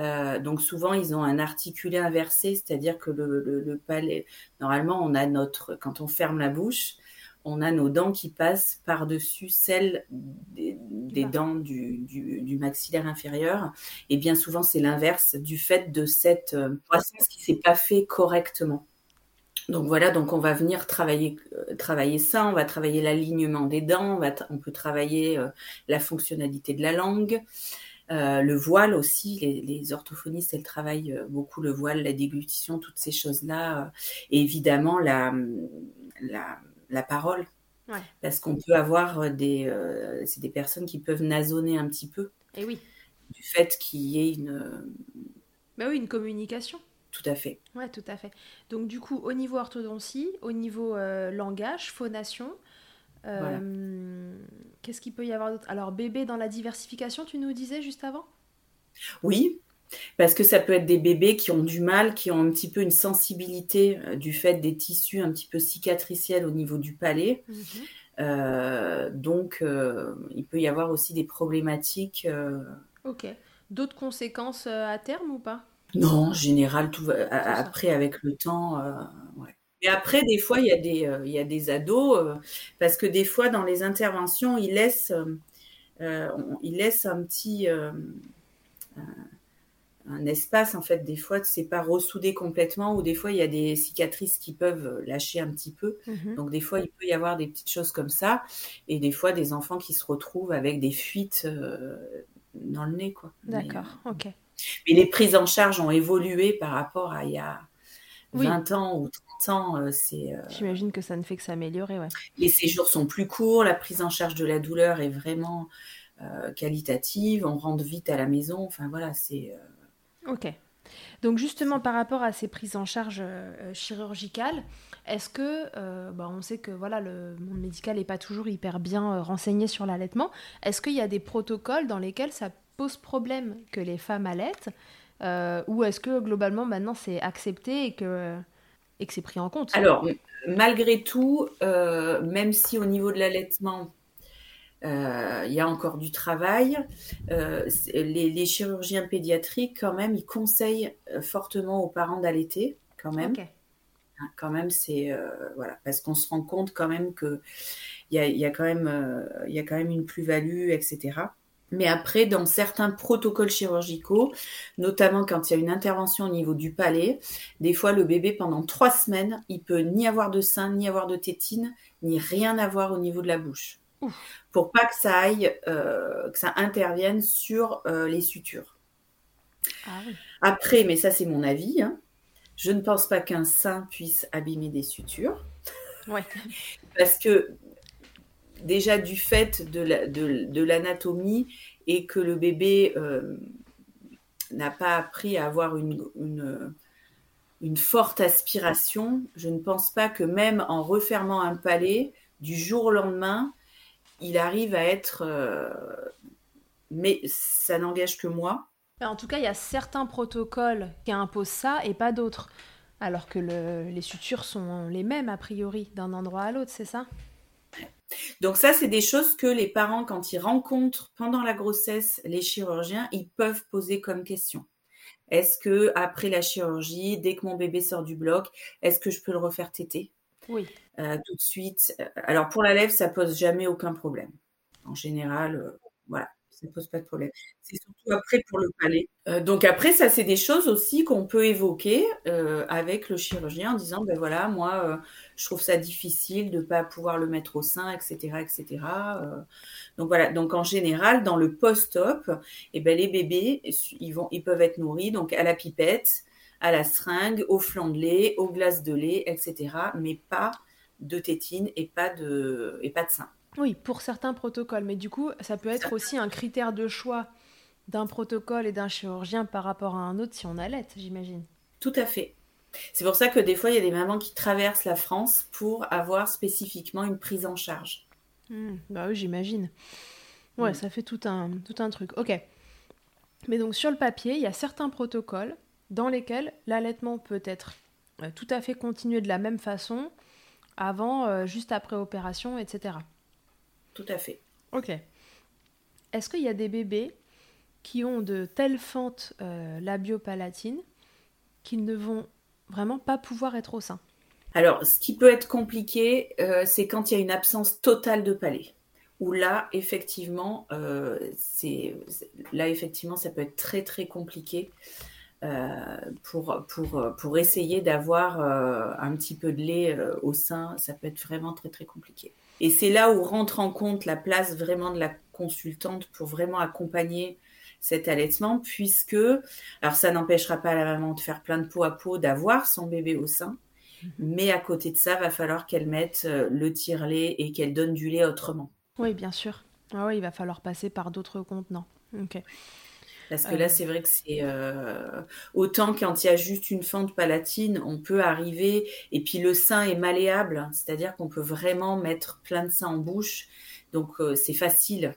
Euh, donc souvent ils ont un articulé inversé, c'est-à-dire que le, le, le, palais, normalement on a notre, quand on ferme la bouche, on a nos dents qui passent par-dessus celles des, dents du, maxillaire inférieur. Et bien souvent, c'est l'inverse du fait de cette euh, croissance qui s'est pas fait correctement. Donc voilà, donc on va venir travailler, euh, travailler ça, on va travailler l'alignement des dents, on, peut travailler euh, la fonctionnalité de la langue, le voile aussi, les, orthophonistes, elles travaillent beaucoup le voile, la déglutition, toutes ces choses-là. et évidemment, la, la, la parole. Parce qu'on peut avoir euh, des, euh, c'est des personnes qui peuvent nasonner un petit peu. Et oui. Du fait qu'il y ait une. Bah oui, une communication. Tout à fait. Ouais, tout à fait. Donc du coup, au niveau orthodontie, au niveau euh, langage, phonation, qu'est-ce qu'il peut y avoir d'autre? Alors bébé dans la diversification, tu nous disais juste avant? Oui, parce que ça peut être des bébés qui ont du mal, qui ont un petit peu une sensibilité euh, du fait des tissus un petit peu cicatriciels au niveau du palais. Mhm. Euh, donc, euh, il peut y avoir aussi des problématiques. Ok. D'autres conséquences à terme ou pas? Non, en général, tout va, après, avec le temps, ouais. Et après, des fois, il y a des, il y a des ados, parce que des fois, dans les interventions, ils laissent, ils laissent un petit un espace en fait des fois c'est pas ressoudé complètement ou des fois il y a des cicatrices qui peuvent lâcher un petit peu. Mhm. donc des fois il peut y avoir des petites choses comme ça et des fois des enfants qui se retrouvent avec des fuites euh, dans le nez quoi. D'accord ok. mais les prises en charge ont évolué par rapport à il y a 20 ans ou 30 ans euh, c'est euh, j'imagine que ça ne fait que s'améliorer ouais. les séjours sont plus courts la prise en charge de la douleur est vraiment qualitative on rentre vite à la maison enfin voilà c'est Ok. Donc justement, par rapport à ces prises en charge euh, chirurgicales, est-ce que, euh, bah, on sait que voilà, le monde médical n'est pas toujours hyper bien euh, renseigné sur l'allaitement, est-ce qu'il y a des protocoles dans lesquels ça pose problème que les femmes allaitent ou est-ce que globalement maintenant c'est accepté et que, et que c'est pris en compte? Alors, malgré tout, même si au niveau de l'allaitement, il y a encore du travail. Euh, les, chirurgiens pédiatriques, quand même, ils conseillent euh, fortement aux parents d'allaiter, quand même. Hein, quand même, c'est voilà, parce qu'on se rend compte quand même que il y a, y a, quand même, il y a quand même une plus-value, etc. Mais après, dans certains protocoles chirurgicaux, notamment quand il y a une intervention au niveau du palais, des fois le bébé pendant trois semaines, il peut ni avoir de sein, ni avoir de tétine, ni rien avoir au niveau de la bouche pour pas que ça aille, euh, que ça intervienne sur euh, les sutures. Ah Après, mais ça c'est mon avis, hein, je ne pense pas qu'un sein puisse abîmer des sutures. <laughs> Parce que déjà du fait de l'anatomie et que le bébé euh, n'a pas appris à avoir une, une, forte aspiration, je ne pense pas que même en refermant un palais, du jour au lendemain, il arrive à être... Euh, mais ça n'engage que moi. En tout cas, il y a certains protocoles qui imposent ça et pas d'autres. Alors que les sutures sont les mêmes a priori d'un endroit à l'autre, c'est ça? Donc ça, c'est des choses que les parents, quand ils rencontrent pendant la grossesse les chirurgiens, ils peuvent poser comme question. Est-ce que après la chirurgie, dès que mon bébé sort du bloc, est-ce que je peux le refaire téter? Oui. Euh, tout de suite. Alors pour la lèvre, ça pose jamais aucun problème. En général, euh, voilà, ça pose pas de problème. C'est surtout après pour le palais. Euh, donc après, ça c'est des choses aussi qu'on peut évoquer avec le chirurgien en disant, ben voilà, moi, je trouve ça difficile de pas pouvoir le mettre au sein, etc., etc. donc voilà. Donc en général, dans le post-op, eh ben les bébés, ils vont, ils peuvent être nourris donc à la pipette à la seringue, au flanc de lait, aux glaces de lait, etc. Mais pas de tétine et pas de, et pas de sein. Oui, pour certains protocoles. Mais du coup, ça peut être aussi un critère de choix d'un protocole et d'un chirurgien par rapport à un autre si on allait, j'imagine. Tout à fait. C'est pour ça que des fois, il y a des mamans qui traversent la France pour avoir spécifiquement une prise en charge. Hmm, bah oui, j'imagine. Ouais, hmm. ça fait tout un, tout un truc. Ok. Mais donc sur le papier, il y a certains protocoles dans lesquels l'allaitement peut être euh, tout à fait continué de la même façon avant, euh, juste après opération, etc. Tout à fait. Ok. Est-ce qu'il y a des bébés qui ont de telles fentes euh, labiopalatines qu'ils ne vont vraiment pas pouvoir être au sein? Alors, ce qui peut être compliqué, c'est quand il y a une absence totale de palais. Où là, effectivement, c'est là effectivement, ça peut être très très compliqué. Euh, pour, pour, pour essayer d'avoir euh, un petit peu de lait euh, au sein, ça peut être vraiment très très compliqué. Et c'est là où rentre en compte la place vraiment de la consultante pour vraiment accompagner cet allaitement, puisque, alors ça n'empêchera pas la maman de faire plein de peau à peau, d'avoir son bébé au sein, mhm. mais à côté de ça, va falloir qu'elle mette le tire-lait et qu'elle donne du lait autrement. Oui, bien sûr. Ah oui, il va falloir passer par d'autres contenants. Ok. Parce que là, euh. c'est vrai que c'est euh, autant quand il y a juste une fente palatine, on peut arriver et puis le sein est malléable, c'est-à-dire qu'on peut vraiment mettre plein de sein en bouche, donc euh, c'est facile.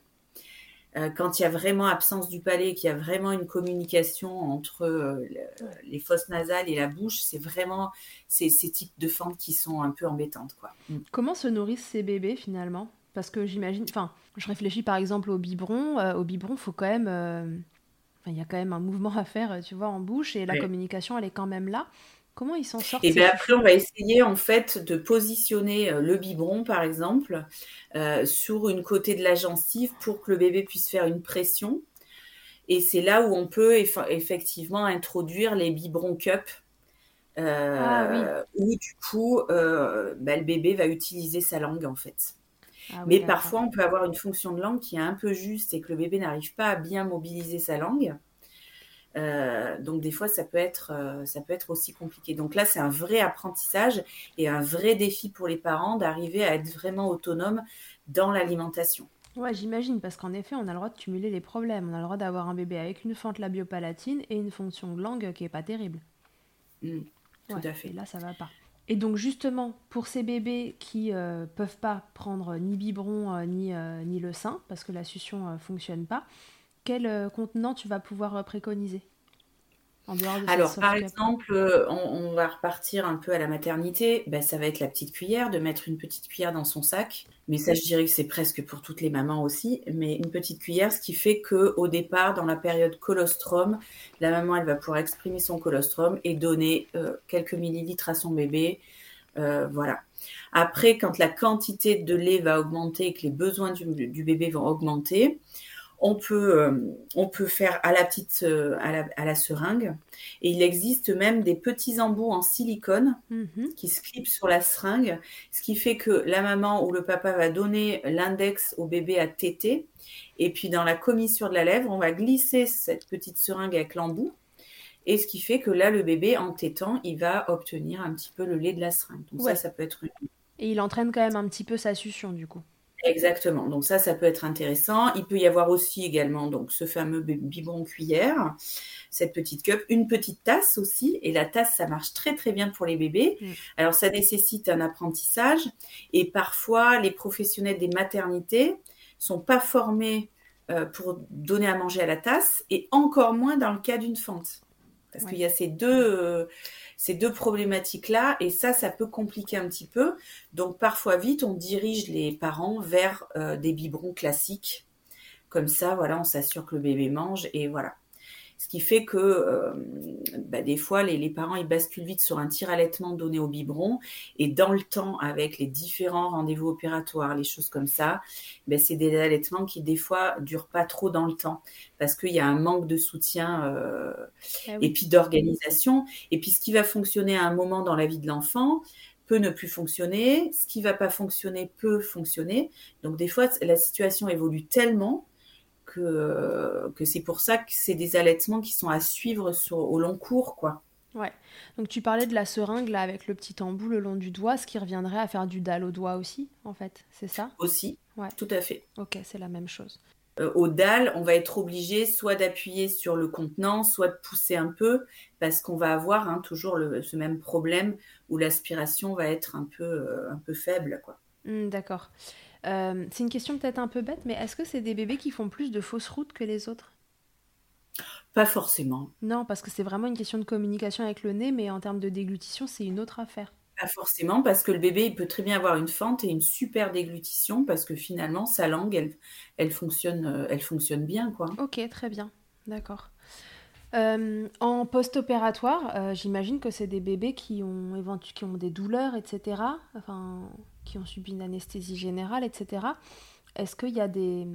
quand il y a vraiment absence du palais, qu'il y a vraiment une communication entre les fosses nasales et la bouche, c'est vraiment ces, ces types de fentes qui sont un peu embêtantes, quoi. Mm. Comment se nourrissent ces bébés finalement? Parce que j'imagine, enfin, je réfléchis par exemple au biberon. au biberon, faut quand même il y a quand même un mouvement à faire, tu vois, en bouche et la communication, elle est quand même là. Comment ils s'en sortent Et bien après, on va essayer en fait de positionner euh, le biberon, par exemple, euh, sur une côté de la gencive pour que le bébé puisse faire une pression. Et c'est là où on peut effectivement introduire les biberons cup. Euh, ah où du coup, bah, le bébé va utiliser sa langue en fait. Ah Mais parfois, on peut avoir une fonction de langue qui est un peu juste et que le bébé n'arrive pas à bien mobiliser sa langue. Euh, donc des fois, ça peut être, euh, ça peut être aussi compliqué. Donc là, c'est un vrai apprentissage et un vrai défi pour les parents d'arriver à être vraiment autonomes dans l'alimentation. Ouais, j'imagine, parce qu'en effet, on a le droit de cumuler les problèmes. On a le droit d'avoir un bébé avec une fente labiopalatine et une fonction de langue qui est pas terrible. Mm, tout à fait. Et là, ça va pas. Et donc justement, pour ces bébés qui euh, peuvent pas prendre ni biberon euh, ni, euh, ni le sein, parce que la succion euh, fonctionne pas, quel contenant tu vas pouvoir préconiser? En dehors de cette Alors, par exemple, euh, on, on va repartir un peu à la maternité. Ben, ça va être la petite cuillère, de mettre une petite cuillère dans son sac. Mais ça, je dirais que c'est presque pour toutes les mamans aussi. Mais une petite cuillère, ce qui fait que au départ, dans la période colostrum, la maman, elle va pouvoir exprimer son colostrum et donner euh, quelques millilitres à son bébé. Euh, voilà. Après, quand la quantité de lait va augmenter et que les besoins du, du bébé vont augmenter, on peut, euh, on peut faire à la petite, euh, à, la, à la seringue. Et il existe même des petits embouts en silicone Mhm. qui se clipent sur la seringue, ce qui fait que la maman ou le papa va donner l'index au bébé à téter. Et puis dans la commissure de la lèvre, on va glisser cette petite seringue avec l'embout. Et ce qui fait que là, le bébé, en tétant, il va obtenir un petit peu le lait de la seringue. Donc Ouais. ça, ça peut être une Et il entraîne quand même un petit peu sa succion du coup. Exactement. Donc ça, ça peut être intéressant. Il peut y avoir aussi également donc ce fameux bi- biberon cuillère, cette petite cup, une petite tasse aussi. Et la tasse, ça marche très très bien pour les bébés. Mm. Alors ça nécessite un apprentissage et parfois les professionnels des maternités sont pas formés euh, pour donner à manger à la tasse et encore moins dans le cas d'une fente. Parce Ouais. qu'il y a ces deux, euh, ces deux problématiques-là, et ça, ça peut compliquer un petit peu. Donc parfois vite, on dirige les parents vers euh, des biberons classiques. Comme ça, voilà, on s'assure que le bébé mange et voilà. Ce qui fait que euh, bah, des fois, les, les parents ils basculent vite sur un tir-allaitement donné au biberon et dans le temps, avec les différents rendez-vous opératoires, les choses comme ça, ben, c'est des allaitements qui des fois durent pas trop dans le temps parce qu'il y a un manque de soutien euh, Ah et puis d'organisation. Et puis ce qui va fonctionner à un moment dans la vie de l'enfant peut ne plus fonctionner. Ce qui va pas fonctionner peut fonctionner. Donc des fois, la situation évolue tellement que, que c'est pour ça que c'est des allaitements qui sont à suivre sur, au long cours, quoi. Ouais. Donc tu parlais de la seringue là avec le petit embout le long du doigt, ce qui reviendrait à faire du dalle au doigt aussi, en fait. C'est ça? Aussi, Ouais. tout à fait. Ok, c'est la même chose. Euh, au dalle, on va être obligé soit d'appuyer sur le contenant, soit de pousser un peu, parce qu'on va avoir hein, toujours le, ce même problème où l'aspiration va être un peu, euh, un peu faible, quoi. Hmm, D'accord. Euh, c'est une question peut-être un peu bête, mais est-ce que c'est des bébés qui font plus de fausses routes que les autres? Pas forcément. Non, parce que c'est vraiment une question de communication avec le nez, mais en termes de déglutition, c'est une autre affaire. Pas forcément, parce que le bébé, il peut très bien avoir une fente et une super déglutition, parce que finalement, sa langue, elle, elle fonctionne, euh, elle fonctionne bien, quoi. Ok, très bien. D'accord. Euh, en post-opératoire, euh, j'imagine que c'est des bébés qui ont, éventu- qui ont des douleurs, etc. Enfin, qui ont subi une anesthésie générale, etc. Est-ce qu'il y a des,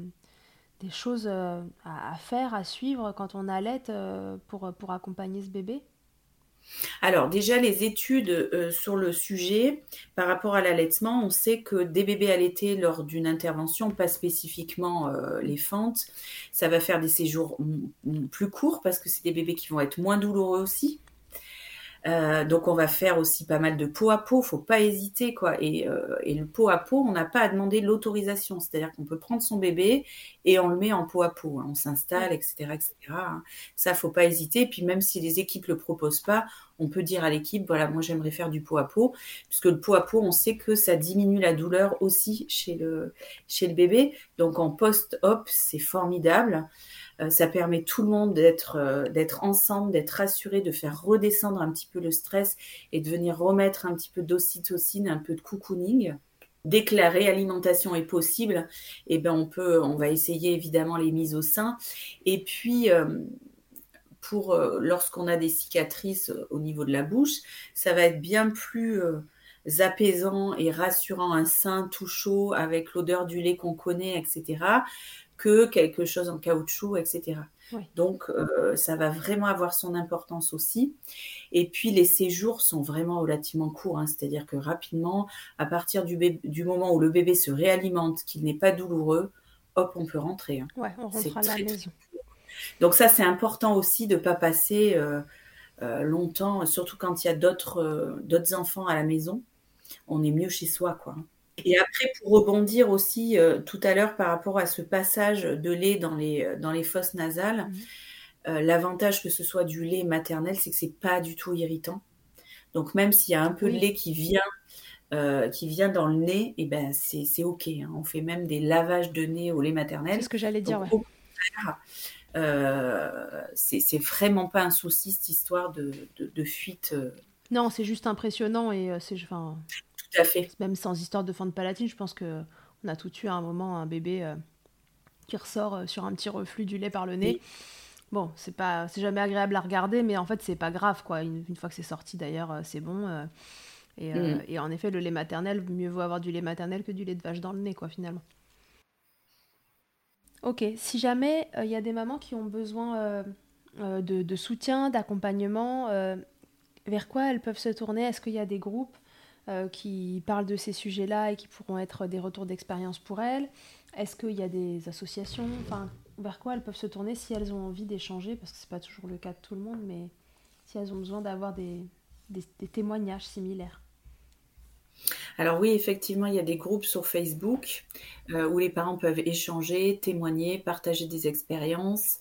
choses euh, à, faire, à suivre quand on allait euh, pour, accompagner ce bébé? Alors déjà, les études euh, sur le sujet par rapport à l'allaitement, on sait que des bébés allaités lors d'une intervention, pas spécifiquement les fentes, ça va faire des séjours plus courts parce que c'est des bébés qui vont être moins douloureux aussi. Euh, donc on va faire aussi pas mal de peau à peau, faut pas hésiter quoi. Et, euh, le peau à peau, on n'a pas à demander l'autorisation, c'est-à-dire qu'on peut prendre son bébé et on le met en peau à peau, hein. on s'installe, etc., etc. hein. Ça, faut pas hésiter. Puis même si les équipes le proposent pas, on peut dire à l'équipe, voilà, moi j'aimerais faire du peau à peau, puisque le peau à peau, on sait que ça diminue la douleur aussi chez le chez le bébé. Donc en post-op, c'est formidable. Euh, ça permet tout le monde d'être euh, d'être ensemble, d'être rassuré, de faire redescendre un petit peu le stress et de venir remettre un petit peu d'ocytocine, un peu de cocooning. La réalimentation est possible, eh ben on peut, on va essayer évidemment les mises au sein. Et puis euh, pour lorsqu'on a des cicatrices au niveau de la bouche, ça va être bien plus apaisant et rassurant un sein tout chaud avec l'odeur du lait qu'on connaît, etc., que quelque chose en caoutchouc, etc. Oui. Donc, euh, ça va vraiment avoir son importance aussi. Et puis, les séjours sont vraiment relativement courts, hein, c'est-à-dire que rapidement, à partir du, bébé- du moment où le bébé se réalimente, qu'il n'est pas douloureux, hop, on peut rentrer. hein. Ouais, on rentre à la très, très maison. donc ça, c'est important aussi de ne pas passer euh, euh, longtemps, surtout quand il y a d'autres d'autres enfants à la maison. On est mieux chez soi, quoi. Et après, pour rebondir aussi euh, tout à l'heure par rapport à ce passage de lait dans les, dans les fosses nasales, mhm. l'avantage que ce soit du lait maternel, c'est que c'est pas du tout irritant. Donc même s'il y a un peu de lait qui vient, qui vient dans le nez, et eh ben c'est ok. Hein. On fait même des lavages de nez au lait maternel. C'est ce que j'allais dire. ouais. Euh, c'est vraiment pas un souci cette histoire de, fuite. Euh. Non, c'est juste impressionnant et euh, c'est enfin. Tout à fait. Même sans histoire de fente palatine, je pense que on a tout eu à un moment un bébé qui ressort sur un petit reflux du lait par le nez. Bon, c'est pas, c'est jamais agréable à regarder, mais en fait c'est pas grave quoi. Une, fois que c'est sorti d'ailleurs, c'est bon. Et, mm. et, en effet, le lait maternel, mieux vaut avoir du lait maternel que du lait de vache dans le nez quoi finalement. Ok, si jamais il euh, y a des mamans qui ont besoin euh, euh, de, soutien, d'accompagnement, vers quoi elles peuvent se tourner? Est-ce qu'il y a des groupes? Qui parlent de ces sujets-là et qui pourront être des retours d'expérience pour elles. Est-ce qu'il y a des associations? Enfin, vers quoi elles peuvent se tourner si elles ont envie d'échanger? Parce que ce n'est pas toujours le cas de tout le monde, mais si elles ont besoin d'avoir des témoignages similaires. Alors oui, effectivement, il y a des groupes sur Facebook euh, où les parents peuvent échanger, témoigner, partager des expériences,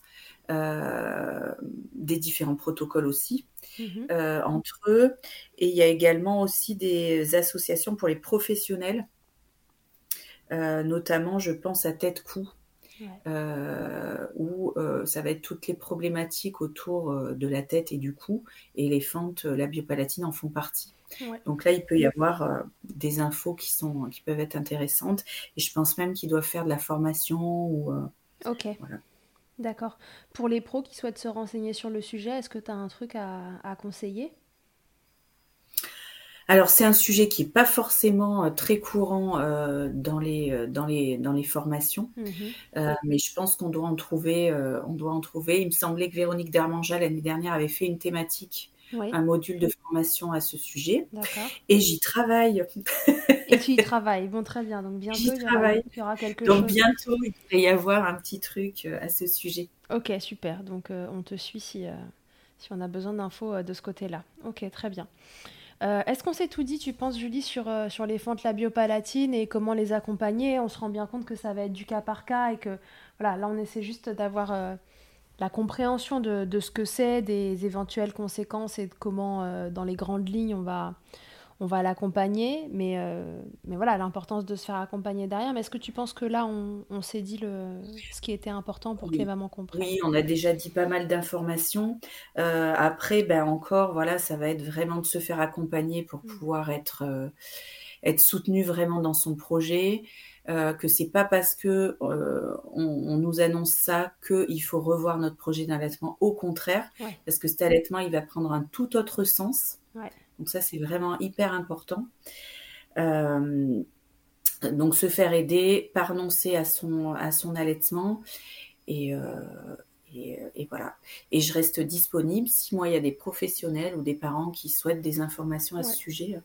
euh, des différents protocoles aussi mhm. euh, entre eux. Et il y a également aussi des associations pour les professionnels, notamment je pense à Tête Coup. où ça va être toutes les problématiques autour de la tête et du cou, et les fentes, la biopalatine en font partie. Donc là, il peut y avoir euh, des infos qui, sont, qui peuvent être intéressantes. Et je pense même qu'ils doivent faire de la formation. Ou, euh, ok. D'accord. Pour les pros qui souhaitent se renseigner sur le sujet, est-ce que tu as un truc à, conseiller? Alors c'est un sujet qui n'est pas forcément euh, très courant dans, les, dans, les, dans les formations, mhm. mais je pense qu'on doit en trouver. on doit en trouver. Il me semblait que Véronique Dermanja l'année dernière avait fait une thématique un module de formation à ce sujet. Et j'y travaille. <laughs> Et tu y travailles. Bon, très bien. Donc bientôt, il y, aura, quelque Donc bientôt, il va y avoir un petit truc euh, à ce sujet. Ok, super. Donc euh, on te suit si, euh, si on a besoin d'infos de ce côté-là. Ok, très bien. Est-ce qu'on s'est tout dit, tu penses, Julie, sur, sur les fentes labiopalatines et comment les accompagner? On se rend bien compte que ça va être du cas par cas et que, voilà, là, on essaie juste d'avoir la compréhension de, de ce que c'est, des éventuelles conséquences et de comment, euh, dans les grandes lignes, on va, on va l'accompagner. Mais, euh, mais voilà, l'importance de se faire accompagner derrière. Mais est-ce que tu penses que là, on, on s'est dit le, ce qui était important pour que les mamans comprennent? Oui, on a déjà dit pas mal d'informations. Euh, après, ben encore, voilà, ça va être vraiment de se faire accompagner pour mm. pouvoir être, être soutenu vraiment dans son projet. Euh, que c'est pas parce que euh, on, nous annonce ça qu'il faut revoir notre projet d'allaitement. Au contraire, parce que cet allaitement, il va prendre un tout autre sens. Donc ça, c'est vraiment hyper important. Euh, donc se faire aider, prononcer à son à son allaitement et, et, voilà. Et je reste disponible si moi il y a des professionnels ou des parents qui souhaitent des informations à ce sujet.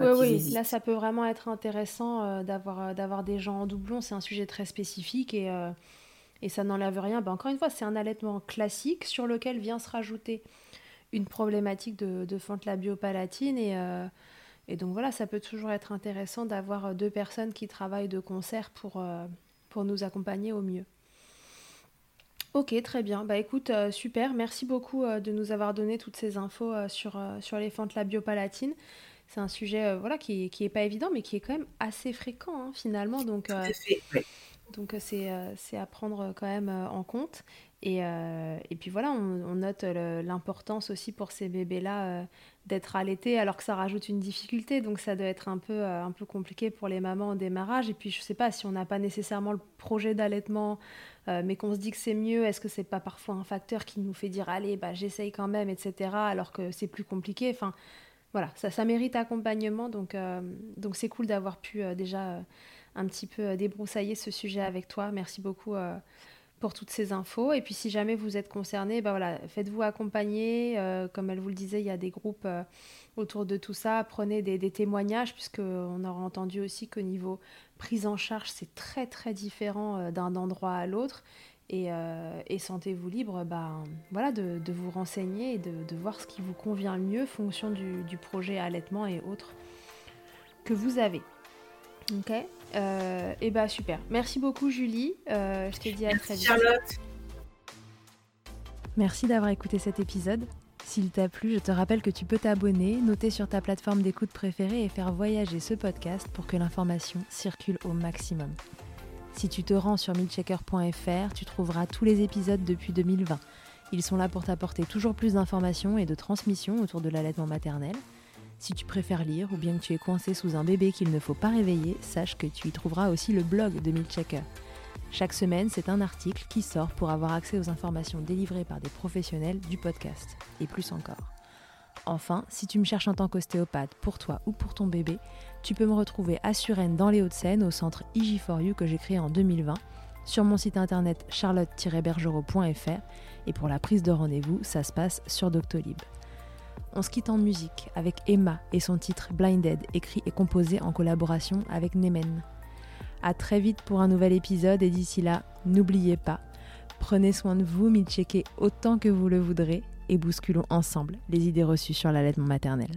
Oui, oui, là ça peut vraiment être intéressant euh, d'avoir, euh, d'avoir des gens en doublon. C'est un sujet très spécifique et, euh, et ça n'enlève rien. Ben, encore une fois, c'est un allaitement classique sur lequel vient se rajouter une problématique de, de fente labiopalatine. Et, et donc voilà, ça peut toujours être intéressant d'avoir deux personnes qui travaillent de concert pour, pour nous accompagner au mieux. Ok, très bien. Bah écoute, super. Merci beaucoup de nous avoir donné toutes ces infos sur, sur les fentes labiopalatines c'est un sujet euh, voilà, qui, qui est pas évident, mais qui est quand même assez fréquent hein, finalement. Donc, euh, donc euh, c'est, c'est à prendre quand même en compte. Et, et puis voilà, on, note l'importance aussi pour ces bébés-là d'être allaités, alors que ça rajoute une difficulté. Donc ça doit être un peu, un peu compliqué pour les mamans au démarrage. Et puis je sais pas si on n'a pas nécessairement le projet d'allaitement, mais qu'on se dit que c'est mieux, est-ce que c'est pas parfois un facteur qui nous fait dire allez, bah, j'essaye quand même, etc. Alors que c'est plus compliqué. Enfin, voilà, ça, mérite accompagnement. Donc, euh, donc c'est cool d'avoir pu euh, déjà euh, un petit peu débroussailler ce sujet avec toi. Merci beaucoup pour toutes ces infos. Et puis, si jamais vous êtes concerné, bah faites-vous accompagner. comme elle vous le disait, il y a des groupes autour de tout ça. Prenez des, des témoignages, puisqu'on aura entendu aussi qu'au niveau prise en charge, c'est très très différent d'un endroit à l'autre. Euh, et, sentez-vous libre bah, voilà, de, vous renseigner et de, voir ce qui vous convient le mieux fonction du, projet allaitement et autres que vous avez. Ok? Euh, et bah super. Merci beaucoup Julie. Euh, je te dis à très vite. Charlotte. Merci d'avoir écouté cet épisode. S'il t'a plu, je te rappelle que tu peux t'abonner, noter sur ta plateforme d'écoute préférée et faire voyager ce podcast pour que l'information circule au maximum. Si tu te rends sur milchecker.fr, tu trouveras tous les épisodes depuis 2020. Ils sont là pour t'apporter toujours plus d'informations et de transmissions autour de l'allaitement maternel. Si tu préfères lire ou bien que tu es coincé sous un bébé qu'il ne faut pas réveiller, sache que tu y trouveras aussi le blog de Milchecker. Chaque semaine, c'est un article qui sort pour avoir accès aux informations délivrées par des professionnels du podcast, et plus encore. Enfin, si tu me cherches en tant qu'ostéopathe pour toi ou pour ton bébé, tu peux me retrouver à Suresnes dans les Hauts-de-Seine au centre IG4U que j'ai créé en 2020, sur mon site internet charlotte-bergerot.fr et pour la prise de rendez-vous, ça se passe sur Doctolib. On se quitte en musique avec Emma et son titre Blinded, écrit et composé en collaboration avec Nemen. A très vite pour un nouvel épisode et d'ici là, n'oubliez pas, prenez soin de vous, checker autant que vous le voudrez et bousculons ensemble les idées reçues sur l'allaitement maternel.